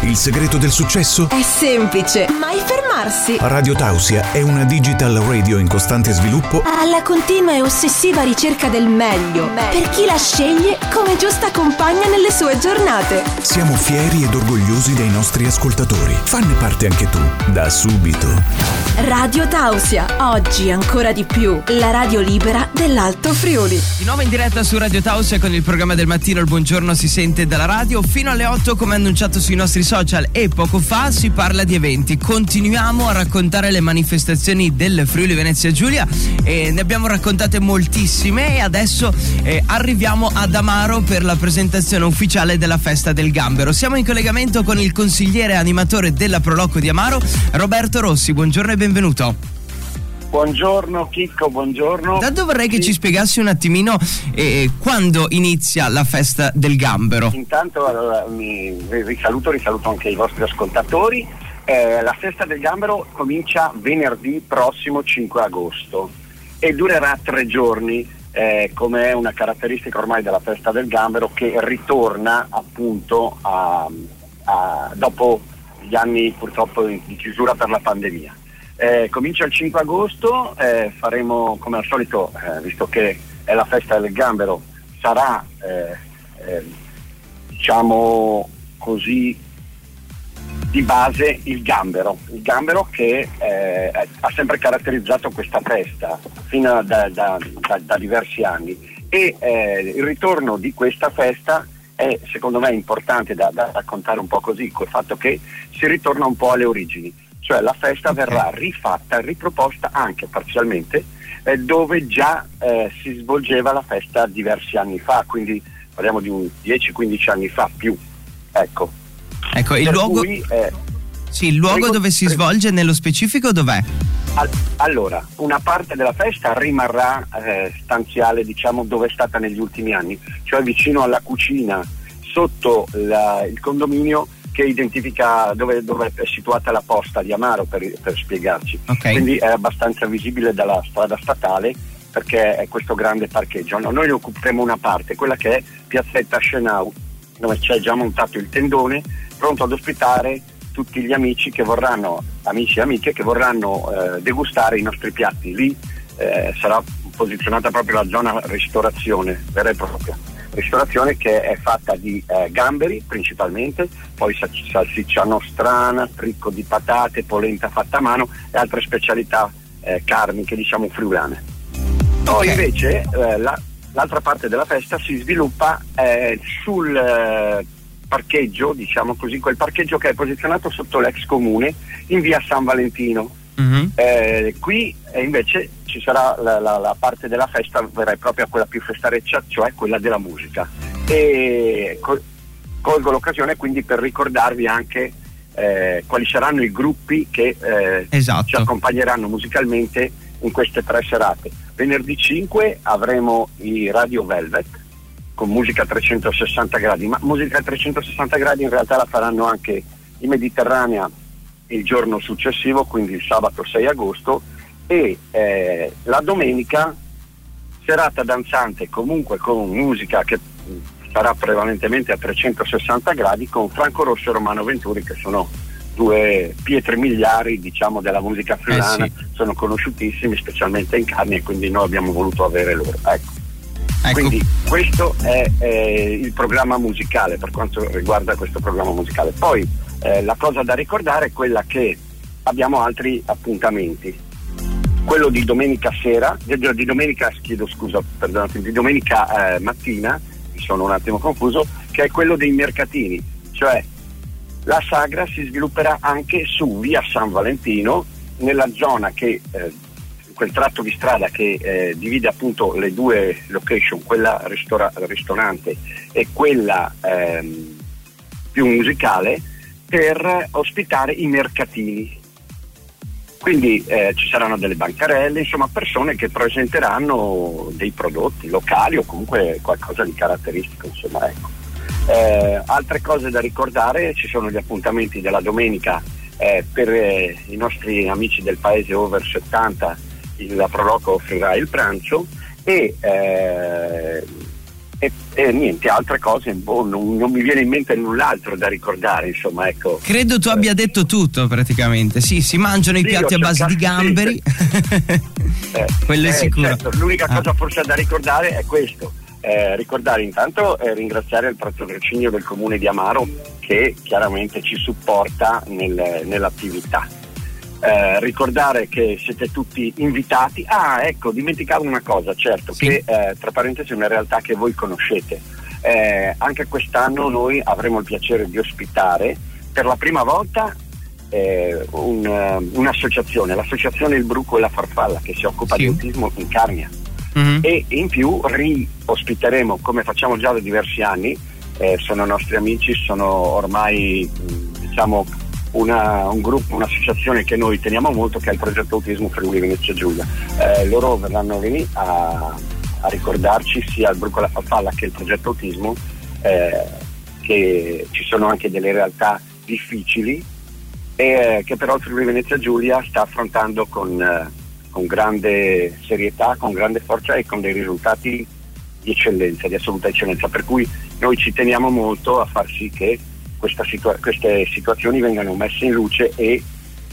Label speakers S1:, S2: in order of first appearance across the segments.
S1: Il segreto del successo?
S2: È semplice, mai fermarsi.
S1: Radio Tausia è una digital radio in costante sviluppo
S2: Alla continua e ossessiva ricerca del meglio, per chi la sceglie come giusta compagna nelle sue giornate.
S1: Siamo fieri ed orgogliosi dei nostri ascoltatori. Fanne parte anche tu, da subito.
S2: Radio Tausia, oggi ancora di più, la radio libera dell'Alto Friuli.
S3: Di nuovo in diretta su Radio Tausia con il programma del mattino Il buongiorno si sente dalla radio fino alle 8 come annunciato sui nostri social e poco fa si parla di eventi. Continuiamo a raccontare le manifestazioni del Friuli Venezia Giulia e ne abbiamo raccontate moltissime e adesso eh, arriviamo ad Amaro per la presentazione ufficiale della festa del Gambero. Siamo in collegamento con il consigliere animatore della Proloco di Amaro, Roberto Rossi. Buongiorno e benvenuto.
S4: Buongiorno Chicco, buongiorno.
S3: Intanto vorrei che ci spiegassi un attimino eh, quando inizia la festa del Gambero.
S4: Intanto allora, mi vi risaluto, risaluto anche i vostri ascoltatori. Eh, la festa del gambero comincia venerdì prossimo 5 agosto e durerà tre giorni, eh, come è una caratteristica ormai della festa del gambero che ritorna appunto a- a- dopo gli anni purtroppo di chiusura per la pandemia. Eh, comincia il 5 agosto, eh, faremo come al solito, eh, visto che è la festa del gambero, sarà eh, eh, diciamo così di base il gambero, il gambero che eh, ha sempre caratterizzato questa festa fino da, da- da- da diversi anni. E il ritorno di questa festa è secondo me importante da raccontare un po' così, col fatto che si ritorna un po' alle origini, cioè la festa verrà rifatta, riproposta anche parzialmente eh, dove già eh, si svolgeva la festa diversi anni fa, quindi parliamo di un 10-15 anni fa più. Ecco.
S3: Ecco, il luogo,
S4: cui, eh,
S3: sì, il luogo
S4: prego,
S3: dove si
S4: prego.
S3: svolge nello specifico dov'è?
S4: Al- allora, una parte della festa rimarrà eh, stanziale, diciamo, dove è stata negli ultimi anni, cioè vicino alla cucina, sotto la- il condominio che identifica dove, dove è situata la posta di Amaro, per, per spiegarci.
S3: Ok.
S4: Quindi è abbastanza visibile dalla strada statale perché è questo grande parcheggio. No, noi ne occuperemo una parte, quella che è Piazzetta Schenau, dove c'è già montato il tendone, pronto ad ospitare tutti gli amici che vorranno, amici e amiche che vorranno eh, degustare i nostri piatti. Lì eh, sarà posizionata proprio la zona ristorazione vera e propria. Ristorazione che è fatta di eh, gamberi principalmente, poi sa- salsiccia nostrana, tricco di patate, polenta fatta a mano e altre specialità eh, carniche, diciamo friulane. Poi
S3: Ok.
S4: invece eh, la- l'altra parte della festa si sviluppa eh, sul eh, parcheggio, diciamo così, quel parcheggio che è posizionato sotto l'ex comune in via San Valentino.
S3: Mhm.
S4: Eh, qui invece ci sarà la, la- la parte della festa vera e propria, quella più festareccia, cioè quella della musica. E col- colgo l'occasione quindi per ricordarvi anche eh, quali saranno i gruppi che eh,
S3: Esatto.
S4: ci accompagneranno musicalmente in queste tre serate. Venerdì 5 avremo i Radio Velvet con musica a 360 gradi, ma musica a 360 gradi in realtà la faranno anche i Mediterranea il giorno successivo, quindi il sabato 6 agosto e eh, la domenica serata danzante comunque con musica che sarà prevalentemente a 360 gradi con Franco Rosso e Romano Venturi che sono due pietre miliari diciamo della musica friulana,
S3: Eh sì.
S4: sono conosciutissimi specialmente in carne e quindi noi abbiamo voluto avere loro. Ecco.
S3: Ecco,
S4: Quindi questo è eh, il programma musicale per quanto riguarda questo programma musicale. Poi eh, la cosa da ricordare è quella che abbiamo altri appuntamenti. Quello di domenica sera, di, di domenica, chiedo scusa, perdonate, di domenica eh, mattina, mi sono un attimo confuso, che è quello dei mercatini, cioè la sagra si svilupperà anche su via San Valentino, nella zona che eh, quel tratto di strada che eh, divide appunto le due location, quella ristora- ristorante e quella ehm, più musicale, per ospitare i mercatini. Quindi eh, ci saranno delle bancarelle, insomma persone che presenteranno dei prodotti locali o comunque qualcosa di caratteristico, insomma ecco. Eh, altre cose da ricordare, ci sono gli appuntamenti della domenica eh, per eh, i nostri amici del paese over 70, il- la Proloco offrirà il pranzo e eh, e, e, niente, altre cose, boh, non, non, mi viene in mente null'altro da ricordare, insomma, ecco.
S3: Credo tu abbia detto tutto praticamente, sì, si mangiano i
S4: sì,
S3: piatti a base di gamberi,
S4: eh, quello è eh, sicuro. Certo, l'unica ah. cosa forse da ricordare è questo, eh, ricordare intanto eh, ringraziare il patrocinio del comune di Amaro che chiaramente ci supporta nel, nell'attività. Eh, ricordare che siete tutti invitati. Ah, ecco, dimenticavo una cosa, certo, sì. che eh, tra parentesi è una realtà che voi conoscete. Eh, anche quest'anno noi avremo il piacere di ospitare per la prima volta eh, un, uh, un'associazione, l'associazione Il Bruco e la Farfalla, che si occupa sì. di autismo in Carnia. Mm-hmm. E in più riospiteremo, come facciamo già da diversi anni, eh, sono nostri amici, sono ormai diciamo una, un gruppo, un'associazione che noi teniamo molto che è il progetto Autismo Friuli Venezia Giulia. Eh, loro verranno a, a, ricordarci sia il Bruco la Farfalla che il progetto Autismo eh, che ci sono anche delle realtà difficili e che però il Friuli Venezia Giulia sta affrontando con, eh, con grande serietà, con grande forza e con dei risultati di eccellenza, di assoluta eccellenza, per cui noi ci teniamo molto a far sì che situa- queste situazioni vengano messe in luce e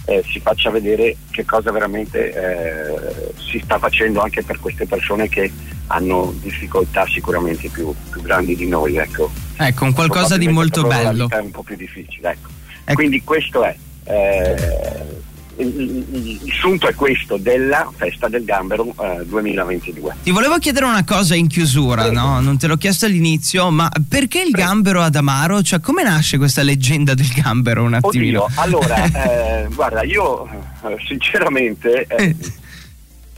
S4: eh, si faccia vedere che cosa veramente eh, si sta facendo anche per queste persone che hanno difficoltà sicuramente più, più grandi di noi. Ecco,
S3: ecco un qualcosa di molto bello.
S4: È un po' più difficile. Ecco. Ecco. Quindi questo è. Eh, il, sunto è questo della festa del gambero eh, 2022.
S3: Ti volevo chiedere una cosa in chiusura, no? non te l'ho chiesto all'inizio, ma perché il Prego. gambero ad Amaro? Cioè, come nasce questa leggenda del gambero un attimino?
S4: Oddio, allora, eh, guarda, io eh, sinceramente... Eh, eh.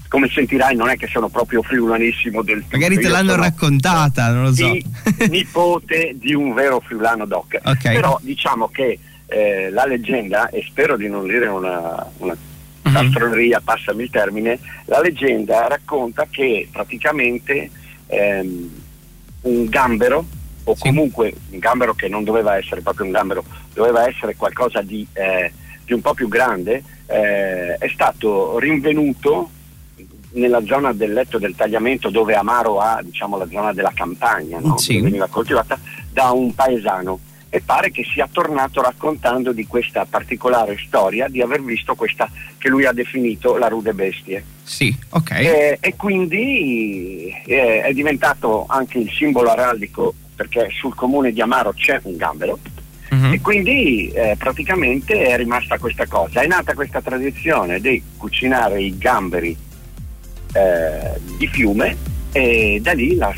S4: come sentirai non è che sono proprio friulanissimo del
S3: tutto. Magari te l'hanno raccontata, non lo so.
S4: nipote di un vero friulano doc. Okay. Però diciamo che eh, la leggenda, e spero di non dire una, una castroneria, mhm. passami il termine, la leggenda racconta che praticamente ehm, un gambero, o sì. comunque un gambero che non doveva essere proprio un gambero, doveva essere qualcosa di, eh, di un po' più grande, eh, è stato rinvenuto nella zona del letto del tagliamento dove Amaro ha diciamo, la zona della campagna, no? sì. dove veniva coltivata, da un paesano e pare che sia tornato raccontando di questa particolare storia di aver visto questa che lui ha definito la rude bestie.
S3: Sì, ok.
S4: E, e quindi eh, è diventato anche il simbolo araldico perché sul comune di Amaro c'è un gambero uh-huh. e quindi eh, praticamente è rimasta questa cosa. È nata questa tradizione di cucinare i gamberi eh, di fiume e da lì la,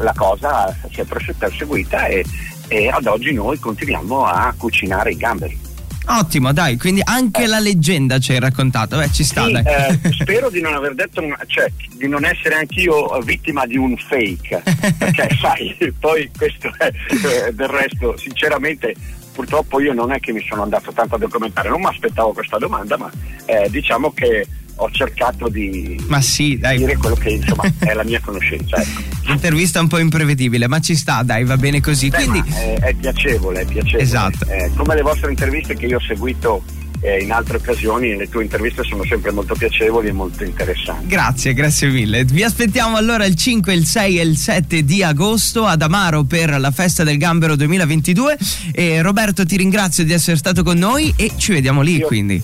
S4: la cosa si è perseguita e e ad oggi noi continuiamo a cucinare i gamberi.
S3: Ottimo, dai, quindi anche la leggenda ci hai raccontato, beh ci sta.
S4: Sì, eh, spero di non aver detto, cioè di non essere anch'io vittima di un fake, perché sai, poi questo è eh, del resto, sinceramente purtroppo io non è che mi sono andato tanto a documentare, non mi aspettavo questa domanda, ma eh, diciamo che ho cercato di
S3: ma sì, dai.
S4: dire quello che insomma è la mia conoscenza. Ecco.
S3: Intervista un po' imprevedibile, ma ci sta, dai, va bene così.
S4: Beh,
S3: Quindi...
S4: è, è, piacevole, è piacevole.
S3: Esatto.
S4: Eh, come le vostre interviste che io ho seguito eh, in altre occasioni le tue interviste sono sempre molto piacevoli e molto interessanti.
S3: Grazie, grazie mille. Vi aspettiamo allora il 5, il 6 e il 7 di agosto ad Amaro per la festa del Gambero 2022 e Roberto ti ringrazio di essere stato con noi e ci vediamo lì
S4: io,
S3: quindi.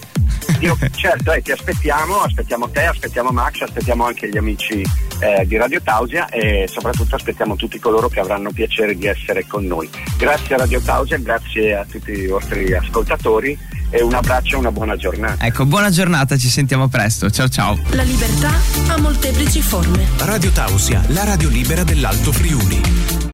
S4: Io, certo, eh, ti aspettiamo, aspettiamo te, aspettiamo Max, aspettiamo anche gli amici eh, di Radio Tausia e soprattutto aspettiamo tutti coloro che avranno piacere di essere con noi. Grazie a Radio Tausia, grazie a tutti i vostri ascoltatori e un abbraccio e una buona giornata.
S3: Ecco, buona giornata, ci sentiamo presto. Ciao ciao.
S2: La libertà ha molteplici forme.
S1: Radio Tausia, la radio libera dell'Alto Friuli.